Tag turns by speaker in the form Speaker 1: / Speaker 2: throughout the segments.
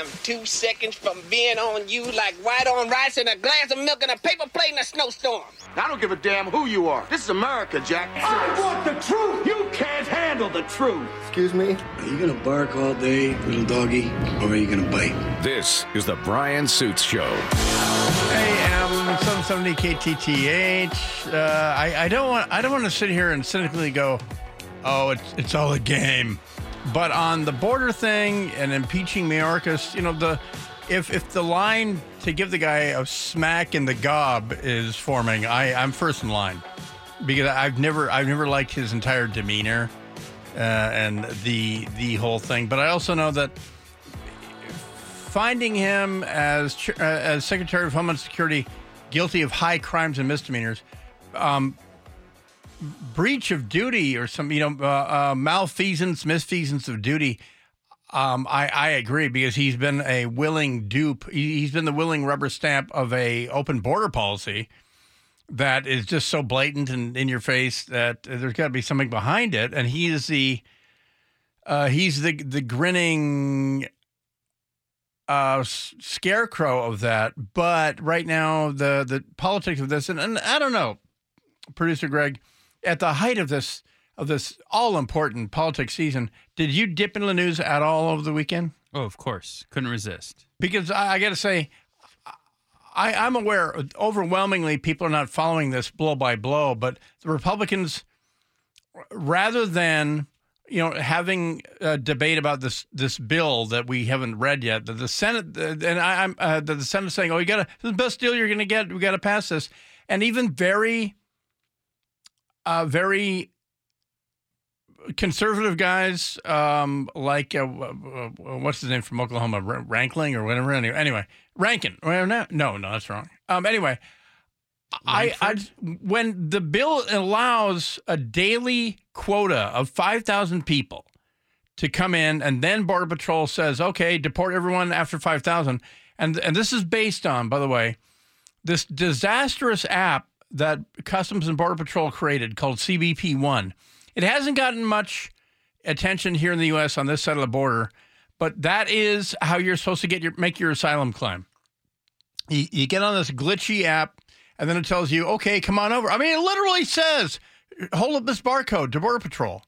Speaker 1: am two seconds from being on you like white on rice and a glass of milk and a paper plate in a snowstorm.
Speaker 2: I don't give a damn who you are. This is America, Jack.
Speaker 3: I want the truth. You can't handle the truth.
Speaker 4: Excuse me?
Speaker 5: Are you gonna bark all day, little doggy, or are you gonna bite?
Speaker 6: This is the Bryan Suits Show.
Speaker 7: AM 770 KTTH. Uh, I, I don't want I don't want to sit here and cynically go, oh, it's it's all a game. But on the border thing and impeaching Mayorkas, you know the if if the line to give the guy a smack in the gob is forming, I I'm first in line because I've never I've never liked his entire demeanor uh, and the the whole thing. But I also know that finding him as uh, as Secretary of Homeland Security guilty of high crimes and misdemeanors, um, breach of duty or some you know uh, uh, malfeasance, misfeasance of duty. Um, I, I agree because he's been a willing dupe. He, he's been the willing rubber stamp of a open border policy that is just so blatant and in your face that there's got to be something behind it. And he is the uh, he's the the grinning uh, scarecrow of that. But right now, the the politics of this, and, and I don't know, producer Greg, at the height of this of this all important politics season, did you dip into the news at all over the weekend?
Speaker 8: Oh, of course. Couldn't resist.
Speaker 7: Because I, I got to say, I, I'm aware overwhelmingly people are not following this blow by blow, but the Republicans, rather than you know having a debate about this this bill that we haven't read yet, that the Senate and I, I'm uh, the Senate saying, "Oh, you got to the best deal you're going to get. We got to pass this," and even very, uh, very conservative guys um, like uh, what's his name from Oklahoma, R- Rankling or whatever. Anyway, anyway, Rankin. No, no, that's wrong. Um, anyway, I, I when the bill allows a daily quota of five thousand people to come in, and then Border Patrol says, okay, deport everyone after five thousand, and and this is based on, by the way, this disastrous app that Customs and Border Patrol created called CBP One. It hasn't gotten much attention here in the U.S. on this side of the border, but that is how you're supposed to get your make your asylum claim. You, you get on this glitchy app, and then it tells you, "Okay, come on over." I mean, it literally says, "Hold up this barcode to Border Patrol,"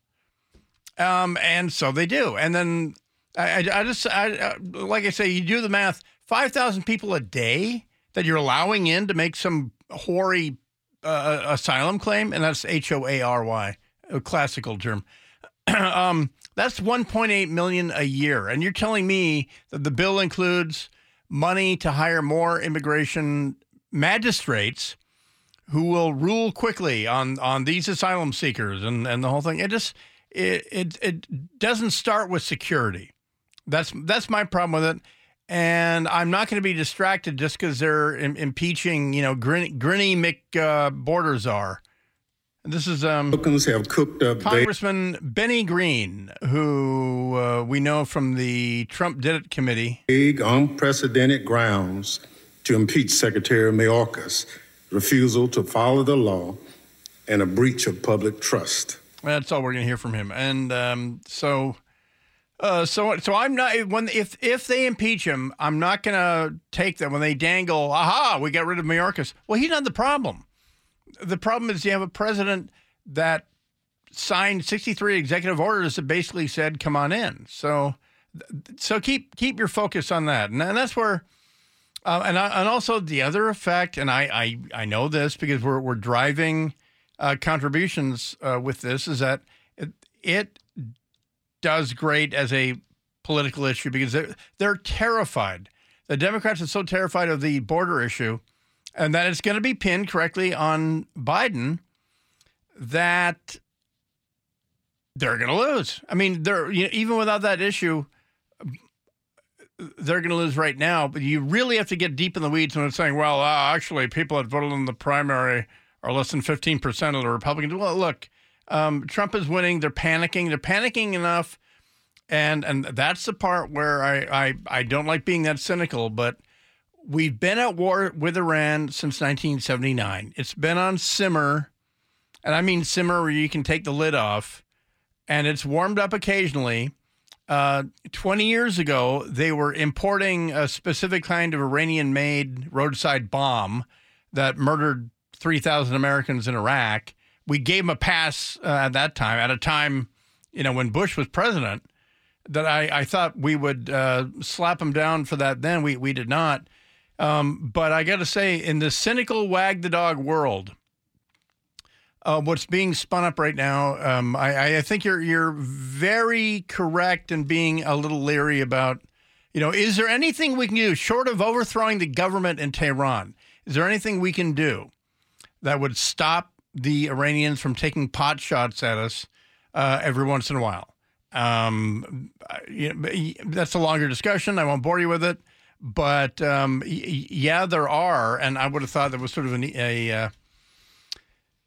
Speaker 7: um, and so they do. And then I, I, I just, I, uh, like I say, you do the math: five thousand people a day that you're allowing in to make some hoary uh, asylum claim, and that's H O A R Y a classical term. um, that's 1.8 million a year, and you're telling me that the bill includes money to hire more immigration magistrates who will rule quickly on on these asylum seekers and and the whole thing. It just it it, it doesn't start with security. That's that's my problem with it. And I'm not going to be distracted just because they're Im- impeaching, you know, grin- grinny Mick uh, border czar. This is um,
Speaker 9: Republicans have cooked up.
Speaker 7: Congressman Benny Green, who uh, we know from the Trump Did It committee.
Speaker 9: Big, unprecedented grounds to impeach Secretary Mayorkas, refusal to follow the law, and a breach of public trust.
Speaker 7: That's all we're going to hear from him. And um, so, uh, so, so I'm not when if if they impeach him, I'm not to take them when they dangle. Aha, we got rid of Mayorkas. Well, he's not the problem. The problem is you have a president that signed 63 executive orders that basically said, "Come on in." So, so keep keep your focus on that, and, and that's where. Uh, and I, and also the other effect, and I I, I know this because we're we're driving uh, contributions uh, with this is that it, it does great as a political issue because they're they're terrified. The Democrats are so terrified of the border issue, and that it's going to be pinned correctly on Biden that they're going to lose. I mean, they're you know, even without that issue, they're going to lose right now. But you really have to get deep in the weeds when it's saying, well, uh, actually, people that voted in the primary are less than 15% of the Republicans. Well, look, um, Trump is winning. They're panicking. They're panicking enough. And and that's the part where I, I, I don't like being that cynical, but we've been at war with Iran since 1979. It's been on simmer, and I mean simmer where you can take the lid off, and it's warmed up occasionally. Uh, 20 years ago, they were importing a specific kind of Iranian made roadside bomb that murdered 3,000 Americans in Iraq. We gave him a pass uh, at that time, at a time, you know, when Bush was president, that I, I thought we would uh, slap him down for that then. We, we did not. Um, but I got to say, in the cynical wag the dog world, uh, what's being spun up right now, um, I, I think you're you're very correct in being a little leery about, you know, is there anything we can do short of overthrowing the government in Tehran? Is there anything we can do that would stop the Iranians from taking pot shots at us uh, every once in a while? Um, you know, that's a longer discussion. I won't bore you with it, but um, yeah, there are, and I would have thought that was sort of an, a. Uh,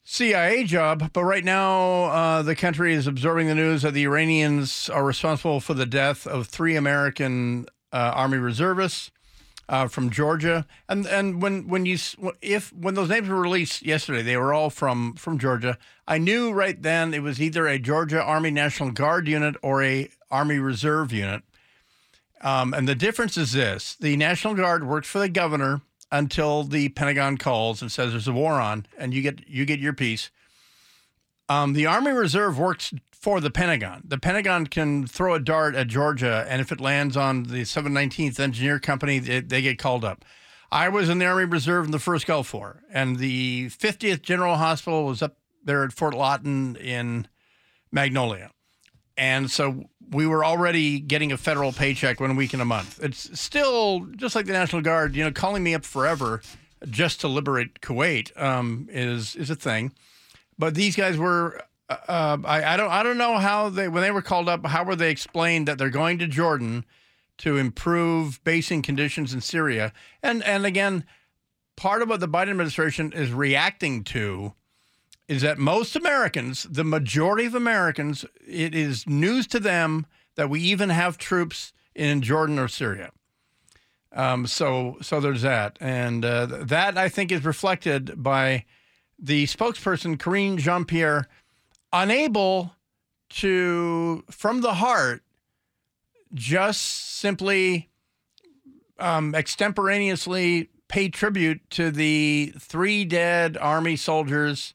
Speaker 7: CIA job, but right now uh, the country is absorbing the news that the Iranians are responsible for the death of three American uh, Army reservists uh, from Georgia. And and when when you if when those names were released yesterday, they were all from from Georgia. I knew right then it was either a Georgia Army National Guard unit or a Army Reserve unit. Um, and the difference is this: the National Guard works for the governor until the Pentagon calls and says there's a war on, and you get you get your piece. Um, the Army Reserve works for the Pentagon. The Pentagon can throw a dart at Georgia, and if it lands on the 719th Engineer Company, they, they get called up. I was in the Army Reserve in the first Gulf War, and the 50th General Hospital was up there at Fort Lawton in Magnolia. And so we were already getting a federal paycheck one week in a month. It's still just like the National Guard, you know, calling me up forever just to liberate Kuwait um, is is a thing. But these guys were. Uh, uh, I, I don't I don't know how they when they were called up how were they explained that they're going to Jordan to improve basing conditions in Syria and and again part of what the Biden administration is reacting to is that most Americans, the majority of Americans, it is news to them that we even have troops in Jordan or Syria. Um, so, so there's that, and uh, that I think is reflected by the spokesperson Karine Jean Pierre, unable to, from the heart, just simply um, extemporaneously pay tribute to the three dead army soldiers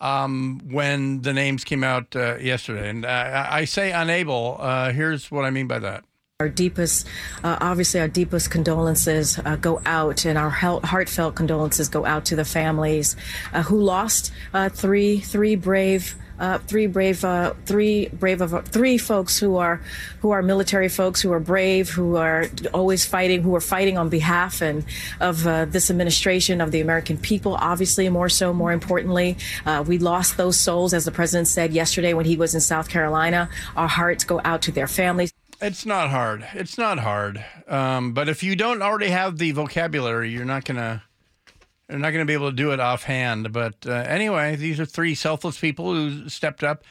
Speaker 7: um, when the names came out uh, yesterday. And uh, I say unable. Uh, here's what I mean by that.
Speaker 4: Our deepest, uh, obviously, our deepest condolences uh, go out, and our heartfelt condolences go out to the families uh, who lost three three brave uh, three brave, uh, three brave of three folks who are who are military folks who are brave, who are always fighting, who are fighting on behalf and of uh, this administration of the American people. Obviously, more so, more importantly, uh, we lost those souls, as the president said yesterday when he was in South Carolina. Our hearts go out to their families.
Speaker 7: It's not hard. It's not hard. Um, but if you don't already have the vocabulary, you're not gonna they're not to be able to do it offhand. But uh, anyway, these are three selfless people who stepped up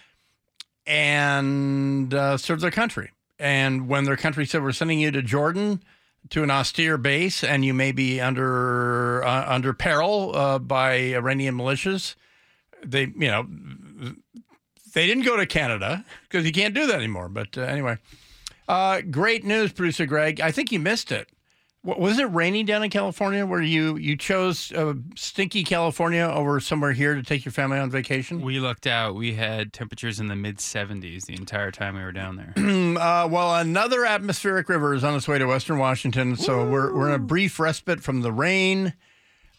Speaker 7: and uh, served their country. And when their country said, "We're sending you to Jordan to an austere base, and you may be under uh, under peril uh, by Iranian militias," they, you know, they didn't go to Canada because you can't do that anymore. But uh, anyway, uh, great news, producer Greg. I think you missed it. Was it raining down in California where you you chose uh, stinky California over somewhere here to take your family on vacation?
Speaker 8: We lucked out. We had temperatures in the mid 70s the entire time we were down there.
Speaker 7: uh, well, another atmospheric river is on its way to Western Washington, so we're we're in a brief respite from the rain.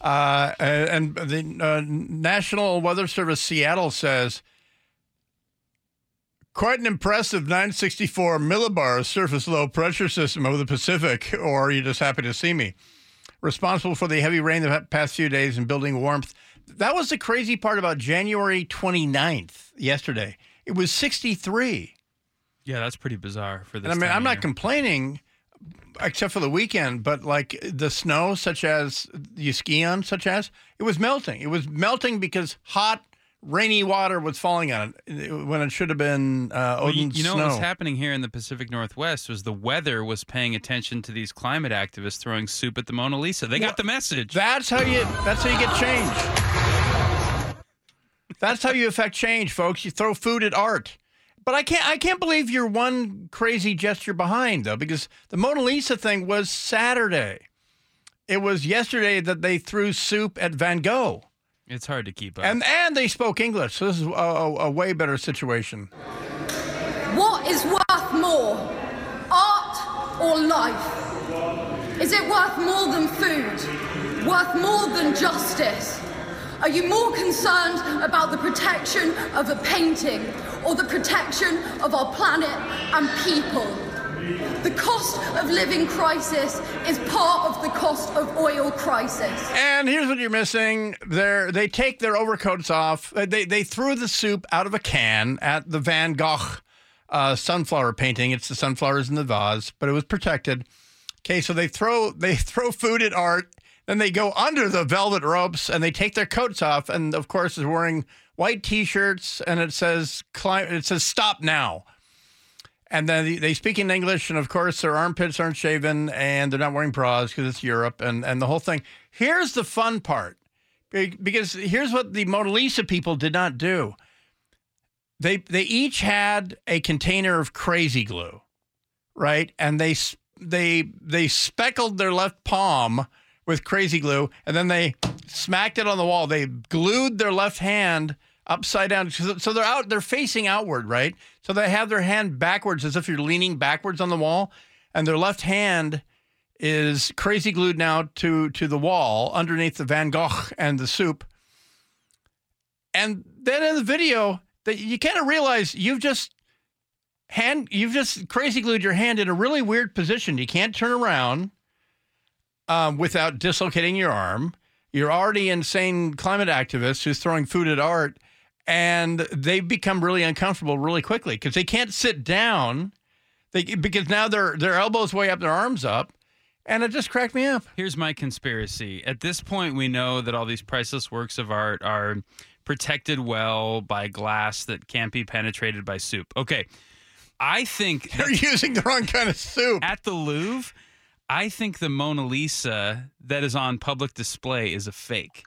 Speaker 7: Uh, and the uh, National Weather Service Seattle says Quite an impressive 964 millibar surface low pressure system over the Pacific, or are you just happy to see me? Responsible for the heavy rain the past few days and building warmth. That was the crazy part about January 29th, yesterday. It was 63.
Speaker 8: Yeah, that's pretty bizarre for this.
Speaker 7: And I mean, I'm not complaining, except for the weekend, but like the snow, such as you ski on, such as it was melting. It was melting because hot rainy water was falling on it when it should have been uh,
Speaker 8: well, you, you know
Speaker 7: snow.
Speaker 8: what was happening here in the Pacific Northwest was the weather was paying attention to these climate activists throwing soup at the Mona Lisa. They got the message.
Speaker 7: That's how you. That's how you get change. That's how you affect change, folks. You throw food at art. But I can't I can't believe you're one crazy gesture behind though, because the Mona Lisa thing was Saturday. It was yesterday that they threw soup at Van Gogh.
Speaker 8: It's hard to keep up.
Speaker 7: And and they spoke English. So this is a, a, a way better situation.
Speaker 10: What is worth more, art or life? Is it worth more than food? Worth more than justice? Are you more concerned about the protection of a painting or the protection of our planet and people? The cost of living crisis is part of the cost of oil crisis.
Speaker 7: And here's what you're missing. They they take their overcoats off. They they threw the soup out of a can at the Van Gogh uh, sunflower painting. It's the sunflowers in the vase, but it was protected. Okay, so they throw they throw food at art, then they go under the velvet ropes and they take their coats off, and of course is wearing white t-shirts and it says it says stop now. And then they speak in English, and of course their armpits aren't shaven, and they're not wearing bras because it's Europe, and and the whole thing. Here's the fun part, because here's what the Mona Lisa people did not do. They they each had a container of crazy glue, right? And they they they speckled their left palm with crazy glue, and then they smacked it on the wall. They glued their left hand upside down, so they're out. They're facing outward, right? So they have their hand backwards, as if you're leaning backwards on the wall, and their left hand is crazy glued now to to the wall underneath the Van Gogh and the soup. And then in the video, that you kind of realize you've just hand you've just crazy glued your hand in a really weird position. You can't turn around um, without dislocating your arm. You're already insane climate activist who's throwing food at art, and they become really uncomfortable really quickly because they can't sit down. They because now their their elbows way up, their arms up, and it just cracked me up.
Speaker 8: Here's my conspiracy. At this point, we know that all these priceless works of art are protected well by glass that can't be penetrated by soup. Okay. I think
Speaker 7: They're using the wrong kind of soup.
Speaker 8: at the Louvre, I think the Mona Lisa that is on public display is a fake.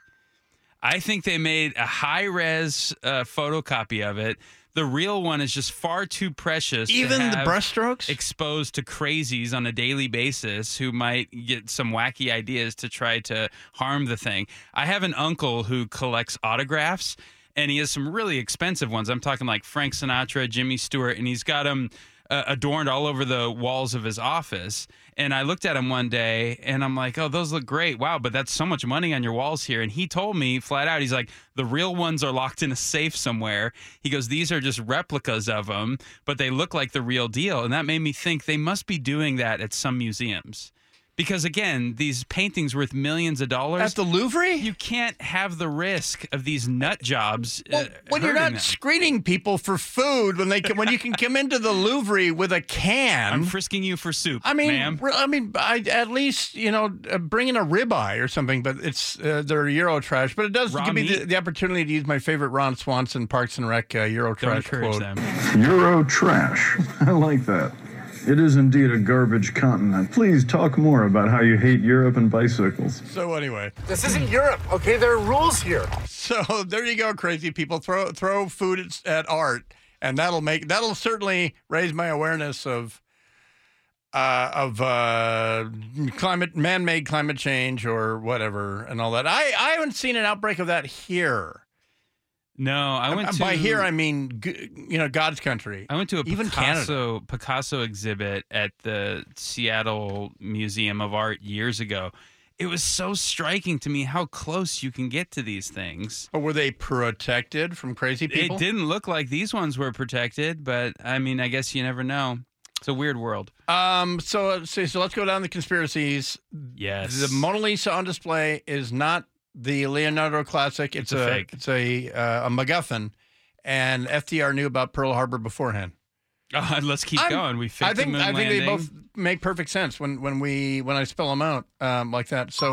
Speaker 8: I think they made a high res uh, photocopy of it. The real one is just far too precious. to
Speaker 7: Even the brushstrokes?
Speaker 8: exposed to crazies on a daily basis who might get some wacky ideas to try to harm the thing. I have an uncle who collects autographs and he has some really expensive ones. I'm talking like Frank Sinatra, Jimmy Stewart, and he's got them uh, adorned all over the walls of his office. And I looked at him one day and I'm like, oh, those look great. Wow, but that's so much money on your walls here. And he told me flat out, he's like, the real ones are locked in a safe somewhere. He goes, these are just replicas of them, but they look like the real deal. And that made me think they must be doing that at some museums. Because again, these paintings worth millions of dollars.
Speaker 7: At the Louvre?
Speaker 8: you can't have the risk of these nut jobs.
Speaker 7: Well,
Speaker 8: uh,
Speaker 7: when you're not
Speaker 8: them.
Speaker 7: screening people for food, when they can, when you can come into the Louvre with a can,
Speaker 8: I'm frisking you for soup.
Speaker 7: I mean,
Speaker 8: ma'am.
Speaker 7: re- I mean, I, at least you know, uh, bring in a ribeye or something. But it's uh, they're Euro trash. But it does
Speaker 8: Raw
Speaker 7: give me the, the opportunity to use my favorite Ron Swanson Parks and Rec uh, Euro
Speaker 8: Don't
Speaker 7: trash quote.
Speaker 8: them.
Speaker 11: Euro trash. I like that. It is indeed a garbage continent. Please talk more about how you hate Europe and bicycles.
Speaker 7: So anyway,
Speaker 2: This isn't Europe, okay? There are rules here.
Speaker 7: so there you go, crazy people. Throw throw food at, at art, and that'll make that'll certainly raise my awareness of. Uh, of uh, climate, man-made climate change, or whatever, and all that. I, I haven't seen an outbreak of that here.
Speaker 8: No, I went to
Speaker 7: By here, I mean, you know, God's country.
Speaker 8: I went to a
Speaker 7: even Canada.
Speaker 8: Picasso Picasso exhibit at the Seattle Museum of Art years ago. It was so striking to me how close you can get to these things.
Speaker 7: But were they protected from crazy people?
Speaker 8: It didn't look like these ones were protected, but I mean, I guess you never know. It's a weird world.
Speaker 7: Um. So, so, so let's go down the conspiracies.
Speaker 8: Yes.
Speaker 7: The Mona Lisa on display is not the Leonardo classic. It's,
Speaker 8: It's a fake.
Speaker 7: It's a uh, a MacGuffin, and FDR knew about Pearl Harbor beforehand.
Speaker 8: Oh, let's keep
Speaker 7: I'm-
Speaker 8: going. We
Speaker 7: I think
Speaker 8: the moon
Speaker 7: I think they both make perfect sense when when we when I spell them out um, like that. So,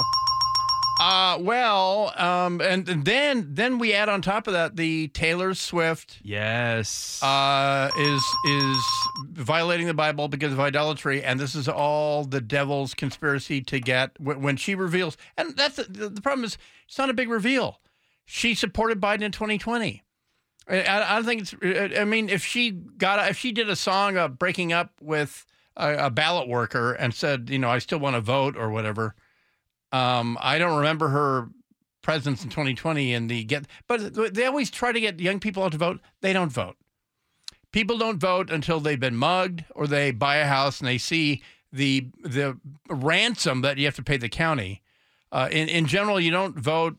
Speaker 7: uh, well, um, and then then we add on top of that the Taylor Swift
Speaker 8: Yes.
Speaker 7: uh, is is violating the Bible because of idolatry, and this is all the devil's conspiracy to get when, when she reveals. And that's the, the problem is it's not a big reveal. She supported Biden in 2020. I, I don't think it's. I mean, if she got, if she did a song of breaking up with a, a ballot worker and said, you know, I still want to vote or whatever. Um, I don't remember her presence in 2020 in the get, but they always try to get young people out to vote. They don't vote. People don't vote until they've been mugged or they buy a house and they see the the ransom that you have to pay the county. Uh, in in general, you don't vote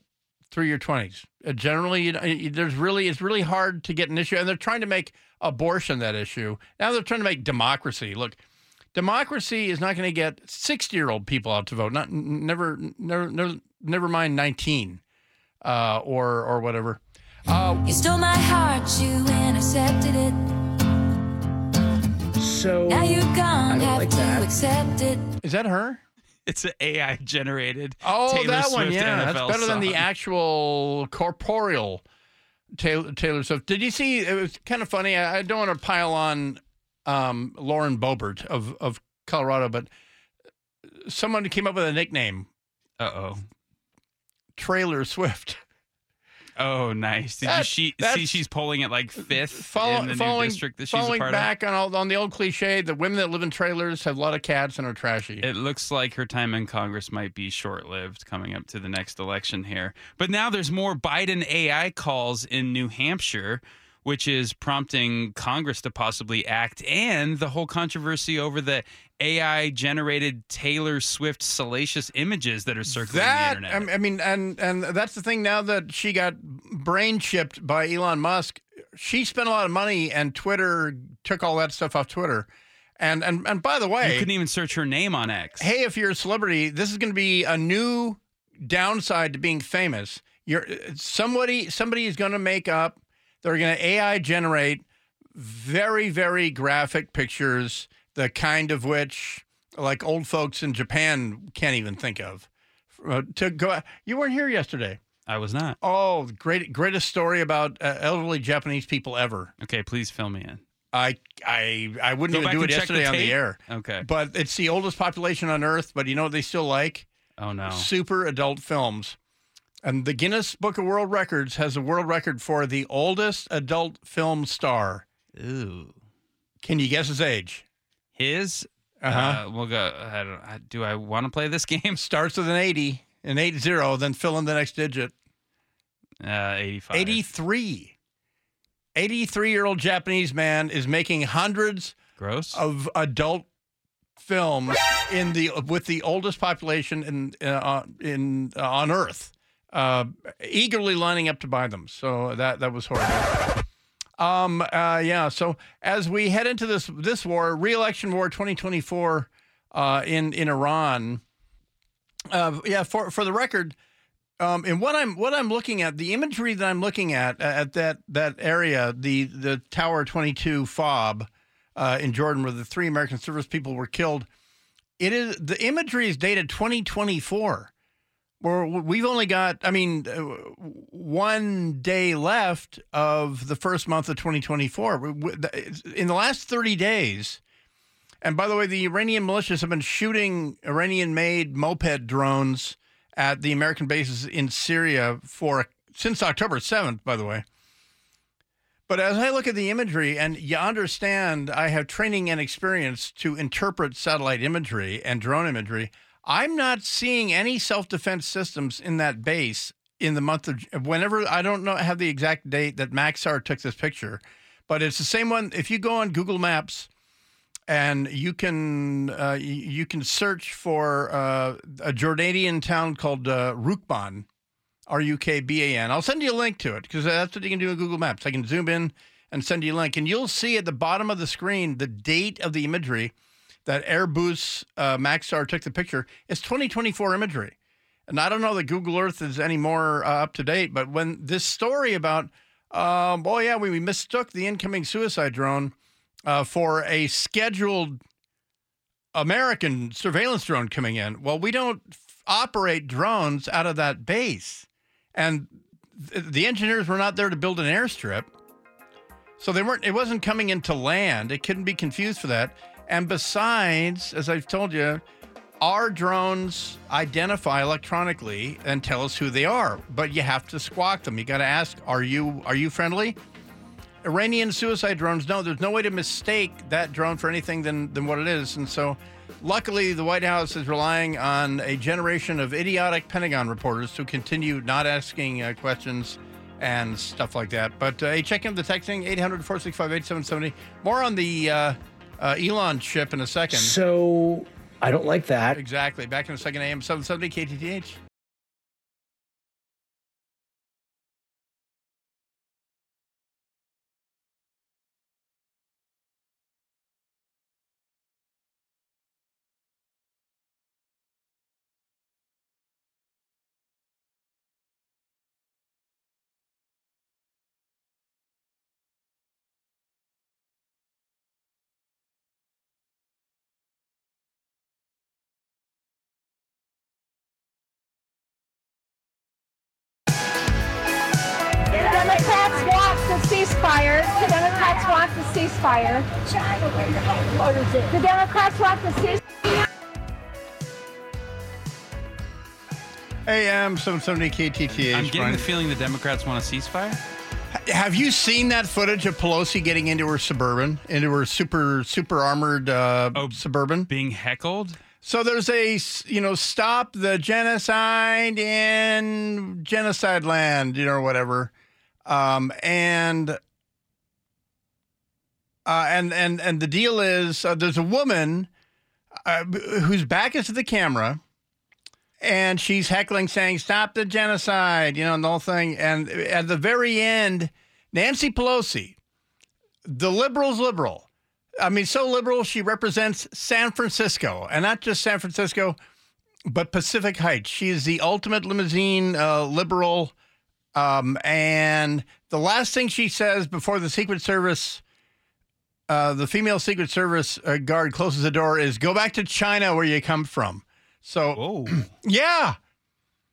Speaker 7: through your 20s. Uh, generally, you, you, there's really it's really hard to get an issue, and they're trying to make abortion that issue. Now they're trying to make democracy. Look, democracy is not going to get 60 year old people out to vote. Not never never never, never mind 19 uh, or or whatever. Uh,
Speaker 12: you stole my heart, you intercepted it.
Speaker 4: So
Speaker 12: now you're gone, have
Speaker 4: like
Speaker 12: to
Speaker 4: that.
Speaker 12: accept it.
Speaker 7: Is that her?
Speaker 8: It's an AI generated.
Speaker 7: Oh,
Speaker 8: Taylor
Speaker 7: that
Speaker 8: Swift
Speaker 7: one, yeah, that's
Speaker 8: NFL
Speaker 7: better than the actual corporeal Taylor, Taylor Swift. Did you see? It was kind of funny. I, I don't want to pile on um, Lauren Boebert of of Colorado, but someone came up with a nickname.
Speaker 8: Uh oh.
Speaker 7: Trailer Swift.
Speaker 8: Oh, nice. Did
Speaker 7: That-
Speaker 8: you she, see she's polling at like fifth
Speaker 7: Follow,
Speaker 8: in the
Speaker 7: following
Speaker 8: new district that she's a
Speaker 7: following
Speaker 8: part
Speaker 7: back on all, on the old cliche, the women that live in trailers have a lot of cats and are trashy.
Speaker 8: It looks like her time in Congress might be short lived coming up to the next election here. But now there's more Biden AI calls in New Hampshire, which is prompting Congress to possibly act and the whole controversy over the AI generated Taylor Swift salacious images that are circling
Speaker 7: that
Speaker 8: the internet.
Speaker 7: I I mean, and and that's the thing. Now that she got brain chipped by Elon Musk, she spent a lot of money, and Twitter took all that stuff off Twitter. And and and by the way, you
Speaker 8: couldn't even search her name on X.
Speaker 7: hey, if you're a celebrity, this is going to be a new downside to being famous. You're somebody somebody is going to make up. They're going to AI generate very very graphic pictures, the kind of which like old folks in Japan can't even think of. Uh, to go, you weren't here yesterday.
Speaker 8: I was not.
Speaker 7: Oh, great greatest story about uh, elderly Japanese people ever.
Speaker 8: Okay, please fill me in.
Speaker 7: I I I wouldn't
Speaker 8: Go
Speaker 7: even do it
Speaker 8: check the
Speaker 7: yesterday on the air.
Speaker 8: Okay.
Speaker 7: But it's the oldest population on Earth. But you know what they still like?
Speaker 8: Oh no.
Speaker 7: Super adult films. And the Guinness Book of World Records has a world record for the oldest adult film star.
Speaker 8: Ooh.
Speaker 7: Can you guess his age?
Speaker 8: His.
Speaker 7: Uh-huh.
Speaker 8: Uh, we'll go. I don't, I- do I want to play this game?
Speaker 7: Starts with an 80, an 80, then fill in the next digit.
Speaker 8: Uh, 85.
Speaker 7: 83. 83 year old Japanese man is making hundreds
Speaker 8: Gross.
Speaker 7: of adult films in the with the oldest population in uh, in uh, on Earth, uh, eagerly lining up to buy them. So that that was horrible. Um. Uh. Yeah. So as we head into this this war, re-election war, 2024, uh, in in Iran. Uh. Yeah. For for the record. Um, and what I'm what I'm looking at, the imagery that I'm looking at at that that area, the the Tower 22 fob uh, in Jordan, where the three American service people were killed, it is the imagery is dated 2024. Where we've only got, I mean, uh, one day left of the first month of 2024. We- we- In the last 30 days, and by the way, the Iranian militias have been shooting Iranian-made moped drones at the American bases in Syria for since October 7th, by the way. But as I look at the imagery, and you understand, I have training and experience to interpret satellite imagery and drone imagery. I'm not seeing any self defense systems in that base in the month of whenever I don't know have the exact date that Maxar took this picture, but it's the same one. If you go on Google Maps and you can uh, you, can search for uh, a Jordanian town called uh, Rukban, R U K B A N. I'll send you a link to it because that's what you can do in Google Maps. I can zoom in and send you a link, and you'll see at the bottom of the screen the date of the imagery that Airbus uh, Maxar took the picture. It's 2024 imagery, and I don't know that Google Earth is any more uh, up to date. But when this story about, oh yeah, we, we mistook the incoming suicide drone uh, for a scheduled American surveillance drone coming in. Well, we don't f- operate drones out of that base. And th- the engineers were not there to build an airstrip. So they weren't it wasn't coming into land. It couldn't be confused for that. And besides, as I've told you, our drones identify electronically and tell us who they are, but you have to squawk them. You got to ask, "Are you are you friendly?" Iranian suicide drones. No, there's no way to mistake that drone for anything than, than what it is. And so, luckily, the White House is relying on a generation of idiotic Pentagon reporters to continue not asking uh, questions and stuff like that. But uh, hey, check in the texting 800 465 8770. More on the uh, uh, Elon ship in a second.
Speaker 13: So I don't like that.
Speaker 7: Exactly. Back in a second, AM 770 KTTH. AM 770 KTTH.
Speaker 8: I'm getting
Speaker 7: Bryan.
Speaker 8: the feeling the Democrats want a ceasefire.
Speaker 7: Have you seen that footage of Pelosi getting into her suburban, into her super super armored uh, suburban,
Speaker 8: being heckled?
Speaker 7: So there's a you know stop the genocide in genocide land, you know, whatever, um, and uh, and and and the deal is uh, there's a woman uh, whose back is to the camera and she's heckling saying stop the genocide you know and the whole thing. And at the very end nancy pelosi the liberals liberal. I mean so liberal she represents san francisco and not just san francisco but pacific heights. She is the ultimate limousine uh, liberal. Um, and the last thing she says before the secret service uh, the female secret service uh, guard closes the door is go back to china where you come from so yeah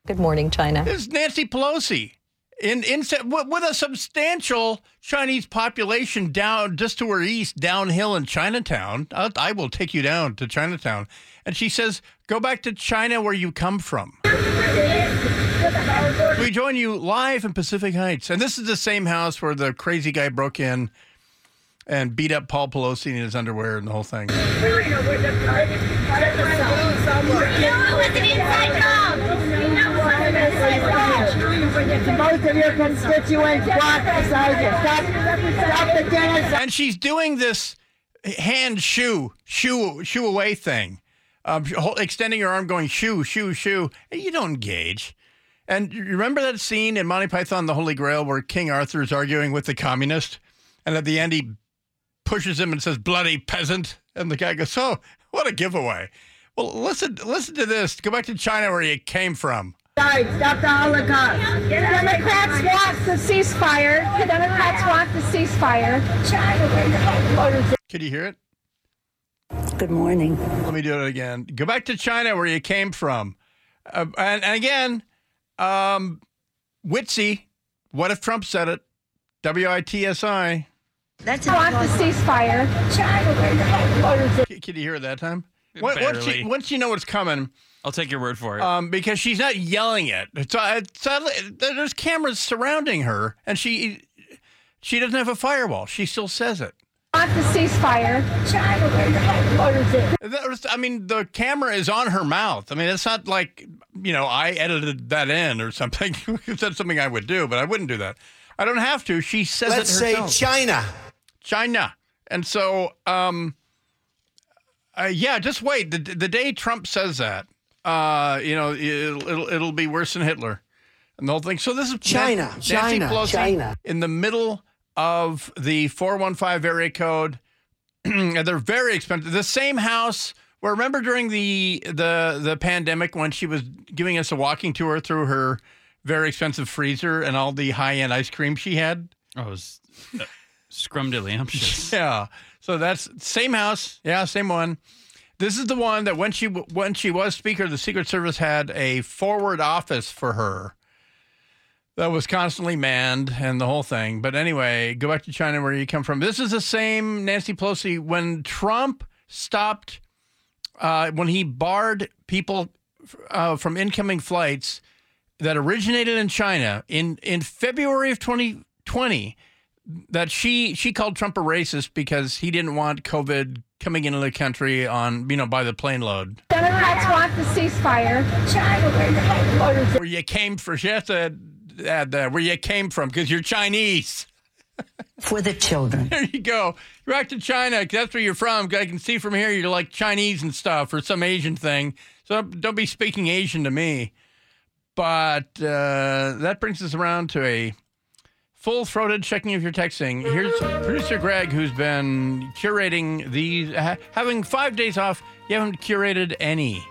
Speaker 14: Good morning, China.
Speaker 7: It's Nancy Pelosi in in with with a substantial Chinese population down just to her east, downhill in Chinatown. I, I will take you down to Chinatown, and she says, "Go back to China where you come from." We join you live in Pacific Heights, and this is the same house where the crazy guy broke in and beat up Paul Pelosi in his underwear and the whole thing. And she's doing this hand shoo shoo shoo away thing. Um, extending her arm going shoo shoo and you don't engage. And you remember that scene in monty python the holy grail where king arthur is arguing with the communist? And at the end he pushes him and says bloody peasant and the guy goes oh what a giveaway well listen listen to this go back to china where you came from
Speaker 15: Stop the Holocaust. The Democrats want the ceasefire. The Democrats want the ceasefire.
Speaker 7: can you hear it
Speaker 14: Good morning.
Speaker 7: Let me do it again. Go back to China where you came from. Uh, and, and again, um, Witsy, what if Trump said it? W I T S I.
Speaker 15: That's want the ceasefire.
Speaker 7: Can, can you hear it that time? Once- Once
Speaker 8: Barely.
Speaker 7: you, once you know what's coming,
Speaker 8: I'll take your word for it.
Speaker 7: um, because she's not yelling it. It's, uh, it's, uh, there's cameras surrounding her, and she she doesn't have a firewall. She still says it.
Speaker 15: Want the ceasefire.
Speaker 7: That was, I mean, the camera is on her mouth. I mean, it's not like, you know, I edited that in or something. That's something I would do, but I wouldn't do that. I don't have to. She says
Speaker 2: Let's
Speaker 7: it
Speaker 2: say
Speaker 7: herself.
Speaker 2: China.
Speaker 7: China. And so, um, uh, yeah, just wait. The, the day Trump says that, uh, you know, it'll, it'll, it'll be worse than Hitler and the whole thing. So this is
Speaker 2: China,
Speaker 7: Nancy
Speaker 2: China,
Speaker 7: Pelosi
Speaker 2: China.
Speaker 7: in the middle of the 415 area code. they're very expensive. The same house where remember during the the the pandemic when she was giving us a walking tour through her very expensive freezer and all the high end ice cream she had.
Speaker 8: oh, was uh, scrumdiddlyumptious.
Speaker 7: Yeah. So that's same house. Yeah, same one. This is the one that when she when she was speaker, the Secret Service had a forward office for her that was constantly manned and the whole thing. But anyway, go back to China where you come from. This is the same Nancy Pelosi when Trump stopped uh, when he barred people uh, from incoming flights that originated in China in in February of 2020. That she she called Trump a racist because he didn't want COVID coming into the country on you know by the plane load.
Speaker 15: Democrats want the ceasefire.
Speaker 7: Where you came from? She has to add that where you came from because you're Chinese.
Speaker 14: For the children.
Speaker 7: There you go. You're back to China 'cause that's where you're from. I can see from here you're like Chinese and stuff or some Asian thing. So don't be speaking Asian to me. But uh, that brings us around to a full throated checking of your texting. Here's producer Greg, who's been curating these, ha- having five days off. You haven't curated any,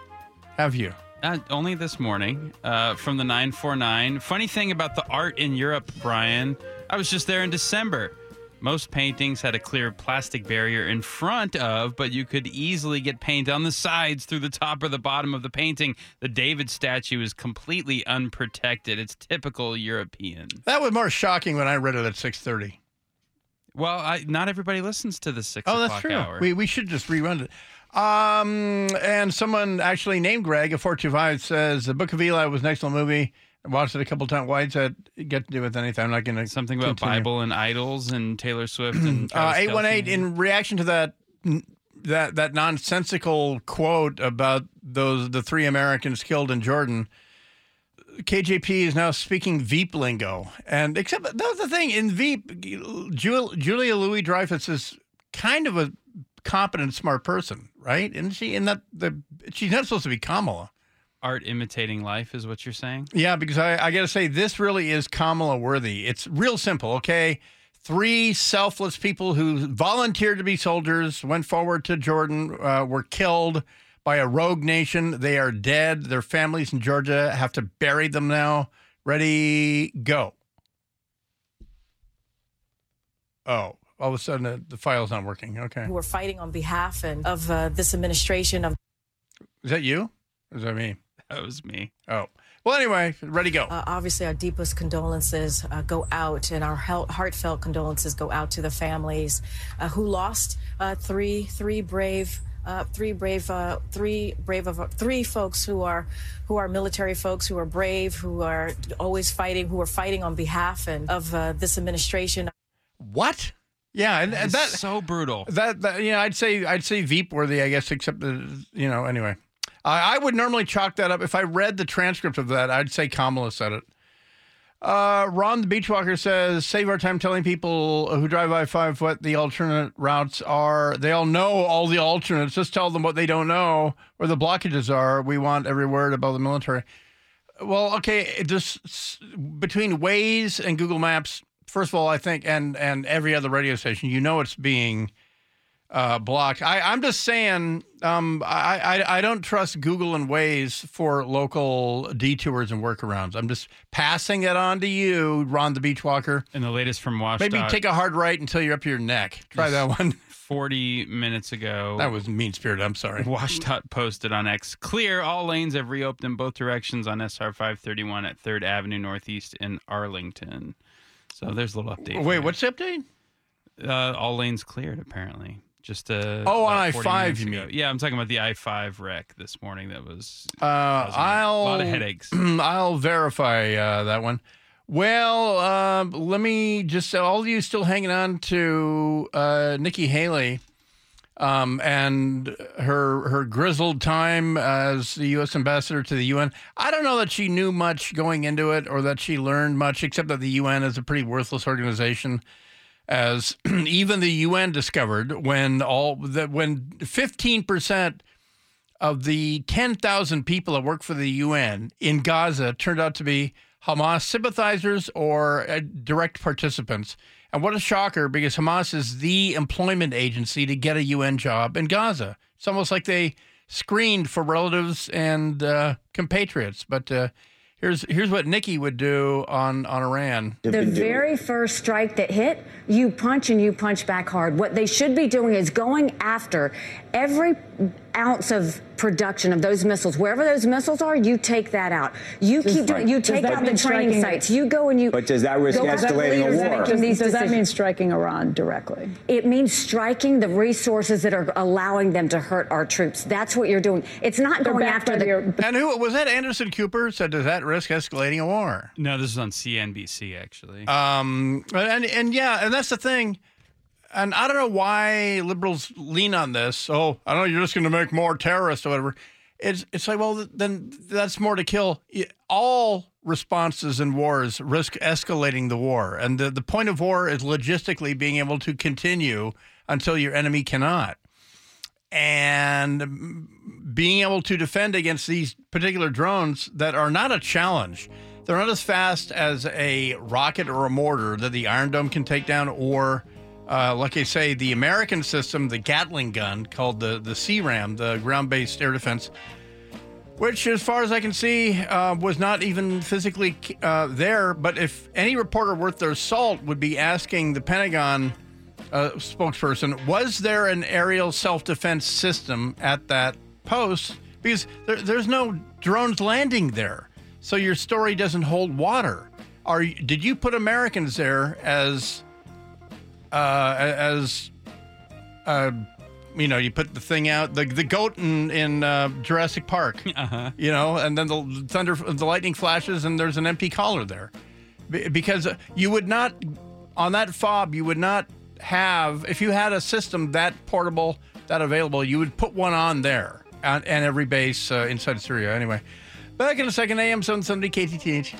Speaker 7: have you?
Speaker 8: Uh, only this morning uh, from the 949. Funny thing about the art in Europe, Bryan, I was just there in December. Most paintings had a clear plastic barrier in front of, but you could easily get paint on the sides through the top or the bottom of the painting. The David statue is completely unprotected. It's typical European.
Speaker 7: That was more shocking when I read it at 6.30.
Speaker 8: Well, I, not everybody listens to the six
Speaker 7: Oh,
Speaker 8: Oh,
Speaker 7: that's true.
Speaker 8: hour.
Speaker 7: We, we should just rerun it. Um, and someone actually named Greg at 425 says the Book of Eli was an excellent movie. Watched it a couple times. Why does that get to do with anything? I'm not going to
Speaker 8: Something about Bible and idols and Taylor Swift and
Speaker 7: Uh, eight one eight. In reaction to that, that that nonsensical quote about those the three Americans killed in Jordan. KJP is now speaking Veep lingo, and except that was the thing in Veep, Jul- Julia Louis Dreyfus is kind of a competent, smart person, right? Isn't she? In that the she's not supposed to be Kamala.
Speaker 8: Art imitating life is what you're saying?
Speaker 7: Yeah, because I, I got to say, this really is Kamala worthy. It's real simple, okay? Three selfless people who volunteered to be soldiers went forward to Jordan, uh, were killed by a rogue nation. They are dead. Their families in Georgia have to bury them now. Ready, go. Oh, all of a sudden uh, the file's not working. Okay.
Speaker 4: Who are fighting on behalf and of uh, this administration of
Speaker 7: Is that you? Or is that me?
Speaker 8: That was me.
Speaker 7: Oh. Well, anyway, ready, go.
Speaker 4: Uh, obviously, our deepest condolences uh, go out, and our hel- heartfelt condolences go out to the families uh, who lost uh, three three brave. Uh, three brave, uh, three brave of three folks who are, who are military folks who are brave, who are always fighting, who are fighting on behalf and of uh, this administration.
Speaker 7: What? Yeah, and, and
Speaker 8: That
Speaker 7: that
Speaker 8: is so brutal.
Speaker 7: That, that you know, I'd say I'd say Veep worthy, I guess, except that you know. Anyway, I, would normally chalk that up if I read the transcript of that. I'd say Kamala said it. Uh, Ron the Beachwalker says, "Save our time telling people who drive I five what the alternate routes are. They all know all the alternates. Just tell them what they don't know, where the blockages are. We want every word about the military." Well, okay, just between Waze and Google Maps, first of all, I think, and and every other radio station, you know, it's being uh, blocked. I, I'm just saying, um, I, I I don't trust Google and Waze for local detours and workarounds. I'm just passing it on to you, Ron the Beachwalker.
Speaker 8: And the latest from Washdot.
Speaker 7: Maybe take a hard right until you're up your neck. Try that one.
Speaker 8: 40 minutes ago.
Speaker 7: That was mean spirited. I'm sorry.
Speaker 8: Washdot posted on X. Clear. All lanes have reopened in both directions on SR 531 at 3rd Avenue Northeast in Arlington. So there's a little update.
Speaker 7: Wait, what's the update?
Speaker 8: Uh, all lanes cleared, apparently. Just uh,
Speaker 7: Oh, on I-5 you mean?
Speaker 8: Yeah, I'm talking about the I 5 wreck this morning that was.
Speaker 7: Uh, I'll
Speaker 8: A lot of headaches.
Speaker 7: I'll verify uh, that one. Well, um, let me just all of you still hanging on to uh, Nikki Haley um, and her her grizzled time as the U.S. ambassador to the UN. I don't know that she knew much going into it, or that she learned much, except that the UN is a pretty worthless organization. As even the UN discovered when all that when fifteen percent of the 10,000 people that work for the UN in Gaza turned out to be Hamas sympathizers or uh, direct participants. And what a shocker because Hamas is the employment agency to get a UN job in Gaza. It's almost like they screened for relatives and uh, compatriots. But uh, here's here's what Nikki would do on, on Iran.
Speaker 16: The very first strike that hit, you punch and you punch back hard. What they should be doing is going after every ounce of production of those missiles. Wherever those missiles are, you take that out. You keep doing. You take out the training sites. You go and you.
Speaker 17: But does that risk escalating a
Speaker 16: leaders
Speaker 17: war?
Speaker 16: making these
Speaker 17: Does that mean
Speaker 18: striking Iran directly?
Speaker 16: It means striking the resources that are allowing them to hurt our troops. That's what you're doing. It's not going after the.
Speaker 7: And who was that? Anderson Cooper said, "Does that risk escalating a war?"
Speaker 8: No, this is on CNBC actually.
Speaker 7: Um, and and yeah, and that's the thing. And I don't know why liberals lean on this. Oh, I don't know. You're just going to make more terrorists or whatever. It's it's like, well, then that's more to kill. All responses in wars risk escalating the war, and the the point of war is logistically being able to continue until your enemy cannot. And being able to defend against these particular drones that are not a challenge. They're not as fast as a rocket or a mortar that the Iron Dome can take down, or uh, like I say, the American system, the Gatling gun called the the CRAM, the ground-based air defense, which, as far as I can see, uh, was not even physically uh, there. But if any reporter worth their salt would be asking the Pentagon uh, spokesperson, was there an aerial self-defense system at that post? Because there, there's no drones landing there, so your story doesn't hold water. Are did you put Americans there as uh, as uh, you know, you put the thing out, the the goat in in uh, Jurassic Park,
Speaker 8: uh-huh.
Speaker 7: you know, and then the thunder, the lightning flashes, and there's an empty collar there, Be- because you would not on that FOB, you would not have if you had a system that portable, that available, you would put one on there and, and every base uh, inside Syria. Anyway, back in a second, AM seven seventy KTTH.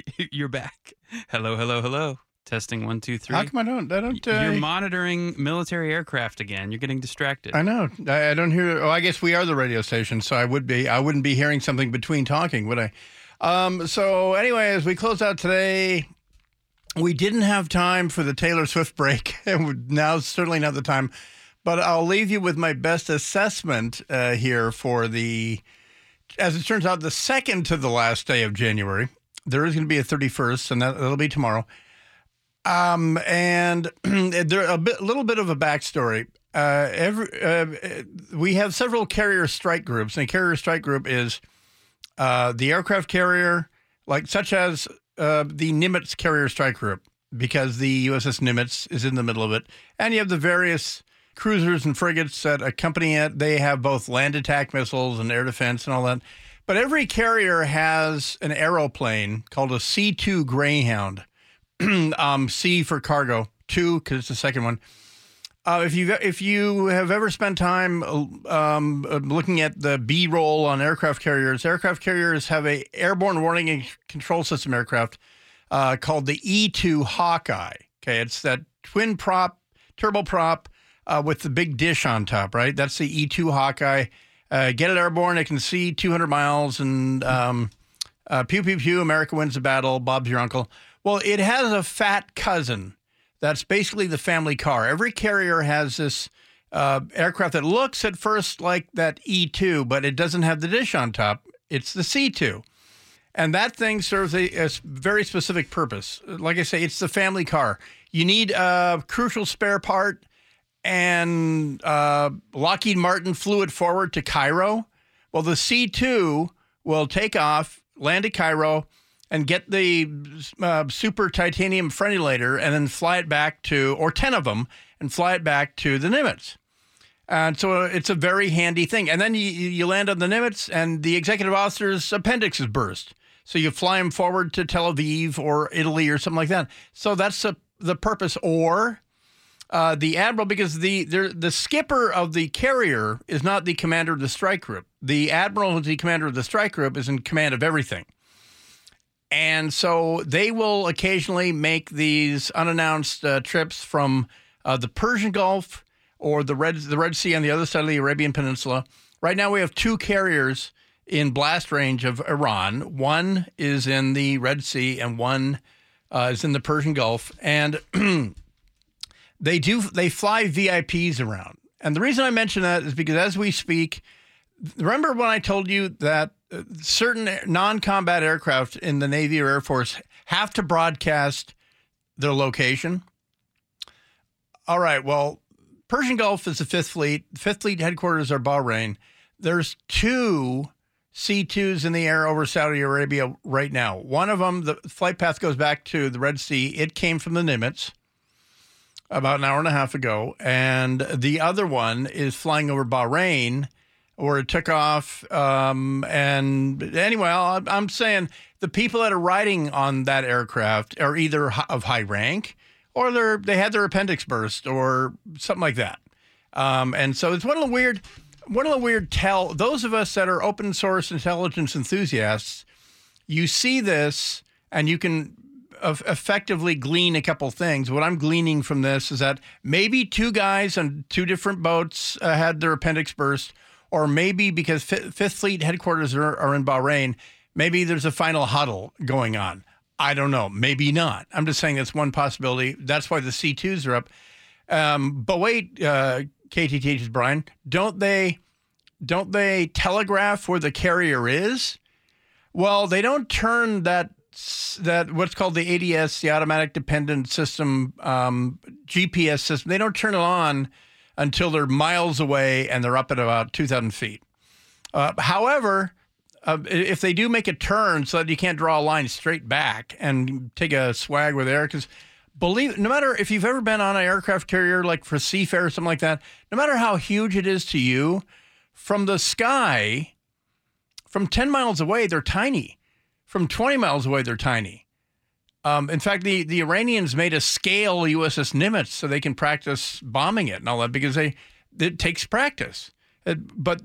Speaker 8: You're back. Hello, hello, hello. Testing one, two, three.
Speaker 7: How come I don't? I don't. Uh,
Speaker 8: You're monitoring military aircraft again. You're getting distracted.
Speaker 7: I know. I, I don't hear. Oh, I guess we are the radio station, so I would be. I wouldn't be hearing something between talking, would I? Um, so anyway, as we close out today, we didn't have time for the Taylor Swift break, and now's certainly not the time. But I'll leave you with my best assessment uh, here for the, as it turns out, the second to the last day of January. There is going to be a 31st, and that, that'll be tomorrow. Um, and there a bit, little bit of a backstory. Uh, every uh, we have several carrier strike groups, and carrier strike group is uh, the aircraft carrier, like such as uh, the Nimitz carrier strike group, because the USS Nimitz is in the middle of it, and you have the various cruisers and frigates that accompany it. They have both land attack missiles and air defense and all that. But every carrier has an aeroplane called a C two Greyhound um, C for cargo, two because it's the second one. Uh, if you if you have ever spent time um, looking at the B roll on aircraft carriers, aircraft carriers have a airborne warning and control system aircraft uh, called the E2 Hawkeye. Okay, it's that twin prop, turboprop uh, with the big dish on top. Right, that's the E2 Hawkeye. Uh, get it airborne; it can see 200 miles, and um, uh, pew pew pew. America wins the battle. Bob's your uncle. Well, it has a fat cousin. That's basically the family car. Every carrier has this uh, aircraft that looks at first like that E2, but it doesn't have the dish on top. It's the C2. And that thing serves a, a very specific purpose. Like I say, it's the family car. You need a crucial spare part, and uh, Lockheed Martin flew it forward to Cairo. Well, the C2 will take off, land at Cairo, and get the uh, super titanium frenulator and then fly it back to, or 10 of them, and fly it back to the Nimitz. And so it's a very handy thing. And then you, you land on the Nimitz, and the executive officer's appendix is burst. So you fly him forward to Tel Aviv or Italy or something like that. So that's a, the purpose. Or uh, the admiral, because the, the skipper of the carrier is not the commander of the strike group. The admiral, who's the commander of the strike group, is in command of everything. And so they will occasionally make these unannounced uh, trips from uh, the Persian Gulf or the Red the Red Sea on the other side of the Arabian Peninsula. Right now, we have two carriers in blast range of Iran. One is in the Red Sea, and one uh, is in the Persian Gulf. And they do they fly VIPs around. And the reason I mention that is because as we speak, remember when I told you that uh, certain non-combat aircraft in the Navy or Air Force have to broadcast their location? All right, well, Persian Gulf is the Fifth Fleet. Fifth Fleet headquarters are Bahrain. There's two C2s in the air over Saudi Arabia right now. One of them, the flight path goes back to the Red Sea. It came from the Nimitz about an hour and a half ago. And the other one is flying over Bahrain, where it took off. Um, and anyway, I'm saying the people that are riding on that aircraft are either of high rank or they're they had their appendix burst or something like that. Um, and so it's one of the weird, one of the weird tell those of us that are open source intelligence enthusiasts. You see this, and you can effectively glean a couple things. What I'm gleaning from this is that maybe two guys on two different boats uh, had their appendix burst, or maybe because Fi- Fifth Fleet headquarters are, are in Bahrain, maybe there's a final huddle going on. I don't know. Maybe not. I'm just saying that's one possibility. That's why the C2s are up. Um, but wait, uh, KTTH's Bryan, don't they don't they telegraph where the carrier is? Well, they don't turn that that what's called the ADS, the automatic dependent system um, GPS system. They don't turn it on until they're miles away and they're up at about 2,000 feet. Uh, however, uh, if they do make a turn so that you can't draw a line straight back and take a swag with air, because believe no matter if you've ever been on an aircraft carrier like for Seafair or something like that, no matter how huge it is to you, from the sky, from 10 miles away, they're tiny. From 20 miles away, they're tiny. Um, in fact, the, the Iranians made a scale USS Nimitz so they can practice bombing it and all that because they it takes practice. It, but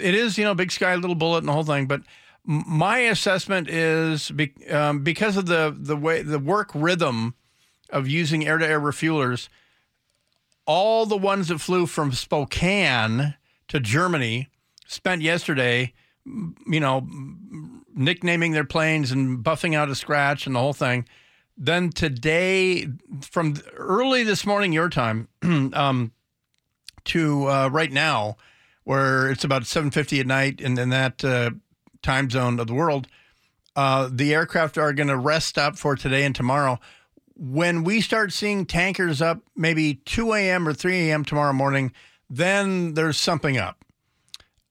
Speaker 7: it is, you know, big sky, little bullet, and the whole thing. But my assessment is be, um, because of the the way the work rhythm of using air to air refuelers, all the ones that flew from Spokane to Germany spent yesterday, you know, nicknaming their planes and buffing out a scratch and the whole thing. Then today, from early this morning, your time, um, to uh, right now, where it's about 7:50 at night, and in that uh, time zone of the world, uh, the aircraft are going to rest up for today and tomorrow. When we start seeing tankers up, maybe 2 a.m. or 3 a.m. tomorrow morning, then there's something up.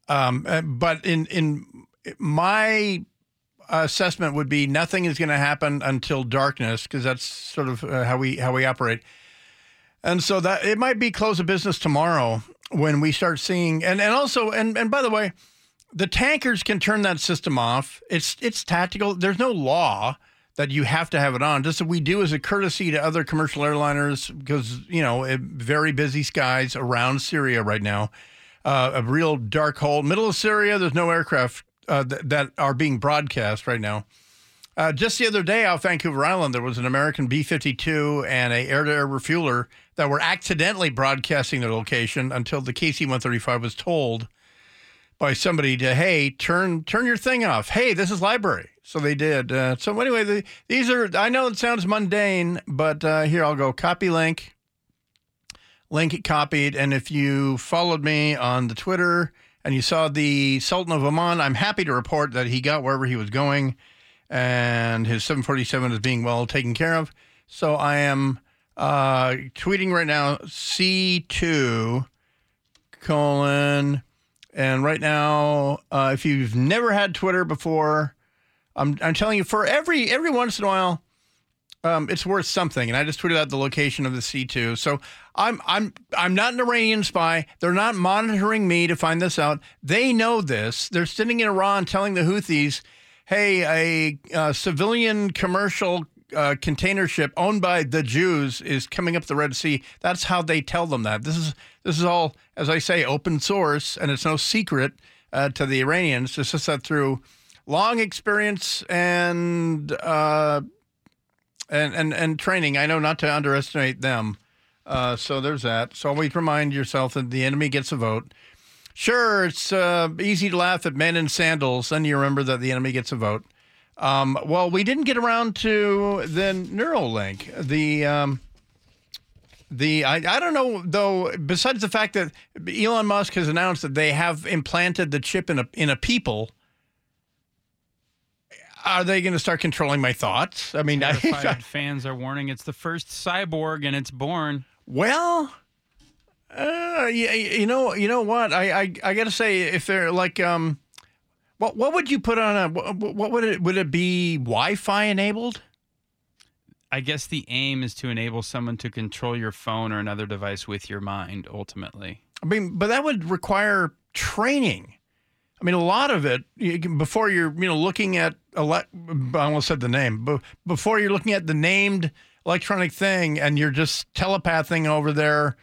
Speaker 7: Um, uh, but in in my assessment would be nothing is going to happen until darkness because that's sort of uh, how we how we operate. And so that it might be close of business tomorrow when we start seeing and and also and and by the way, the tankers can turn that system off. It's it's tactical. There's no law that you have to have it on. Just we do as a courtesy to other commercial airliners because you know very busy skies around Syria right now. Uh, a real dark hole, middle of Syria. There's no aircraft uh, th- that are being broadcast right now. Uh, just the other day off Vancouver Island, there was an American B 52 and a air to air refueler that were accidentally broadcasting their location until the KC 135 was told by somebody to, hey, turn turn your thing off. Hey, this is library. So they did. Uh, so anyway, the, these are, I know it sounds mundane, but uh, here I'll go copy link. Link it copied. And if you followed me on the Twitter and you saw the Sultan of Oman, I'm happy to report that he got wherever he was going and his 747 is being well taken care of. So I am uh, tweeting right now C2 colon. And right now, uh, if you've never had Twitter before, I'm, I'm telling you, for every every once in a while, um, it's worth something. And I just tweeted out the location of the C two. So I'm I'm I'm not an Iranian spy. They're not monitoring me to find this out. They know this. They're sitting in Iran telling the Houthis, "Hey, a uh, civilian commercial." Uh, container ship owned by the Jews is coming up the Red Sea. That's how they tell them that. This is this is all, as I say, open source, and it's no secret uh, to the Iranians. It's just that through long experience and uh, and and and training. I know not to underestimate them. Uh, so there's that. So always remind yourself that the enemy gets a vote. Sure, it's uh, easy to laugh at men in sandals, then you remember that the enemy gets a vote. Um, well, we didn't get around to the Neuralink. The um, the I, I don't know though. Besides the fact that Elon Musk has announced that they have implanted the chip in a in a people, are they going to start controlling my thoughts? I mean, I,
Speaker 8: fans are warning it's the first cyborg and it's born.
Speaker 7: Well, uh, you, you know, you know what? I, I, I got to say, if they're like, um, what, what would you put on a? What, what would it? Would it be Wi-Fi enabled?
Speaker 8: I guess the aim is to enable someone to control your phone or another device with your mind. Ultimately,
Speaker 7: I mean, but that would require training. I mean, a lot of it you can, before you're, you know, looking at. Ele- I almost said the name, but before you're looking at the named electronic thing, and you're just telepathing over there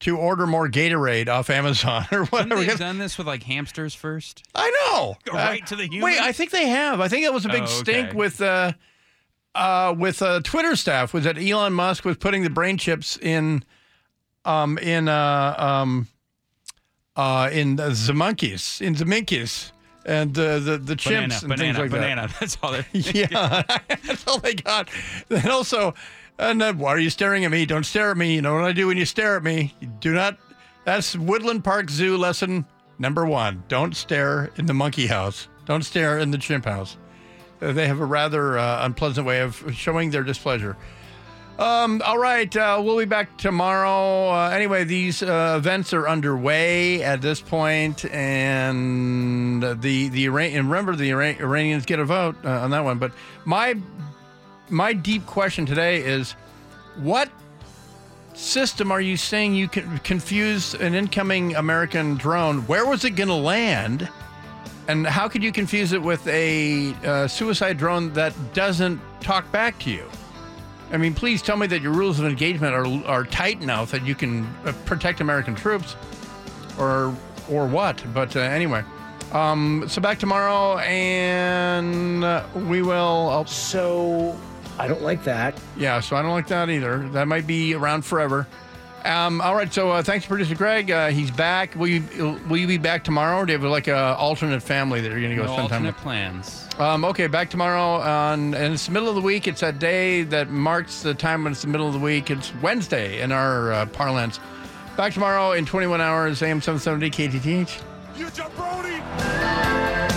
Speaker 7: to order more Gatorade off Amazon or whatever.
Speaker 8: Haven't done this with like hamsters first?
Speaker 7: I know.
Speaker 8: Go right to the human.
Speaker 7: Wait, I think they have. I think it was a big
Speaker 8: Oh, okay.
Speaker 7: stink with uh, uh, with uh, Twitter staff was that Elon Musk was putting the brain chips in um, in uh, um, uh, in the, the monkeys in the monkeys and uh, the the chimps
Speaker 8: banana,
Speaker 7: and
Speaker 8: banana,
Speaker 7: things like
Speaker 8: banana. That's all.
Speaker 7: Yeah, that's all they got. And also, and then why are you staring at me? Don't stare at me. You know what I do when you stare at me? You do not. That's Woodland Park Zoo lesson number one. Don't stare in the monkey house. Don't stare in the chimp house. Uh, they have a rather uh, unpleasant way of showing their displeasure. Um, all right, uh, we'll be back tomorrow. Uh, anyway, these uh, events are underway at this point, and the the Iran- and remember the Iran- Iranians get a vote uh, on that one. But my my deep question today is, what system are you saying you can confuse an incoming American drone? Where was it going to land? And how could you confuse it with a uh, suicide drone that doesn't talk back to you? I mean, please tell me that your rules of engagement are are tight enough that you can uh, protect American troops, or or what? But uh, anyway, um, so back tomorrow, and uh, we will. I'll,
Speaker 13: So I don't like that.
Speaker 7: yeah, so I don't like that either. That might be around forever. Um, all right, so uh, thanks, producer Greg. Uh, he's back. Will you will you be back tomorrow? Or do you have like a alternate family that you're going to go
Speaker 8: No
Speaker 7: spend time
Speaker 8: alternate
Speaker 7: with?
Speaker 8: plans.
Speaker 7: Um, okay, back tomorrow on, and it's the middle of the week. It's that day that marks the time when it's the middle of the week. It's Wednesday in our uh, parlance. Back tomorrow in 21 hours, AM 770 KTTH.
Speaker 3: You jabroni!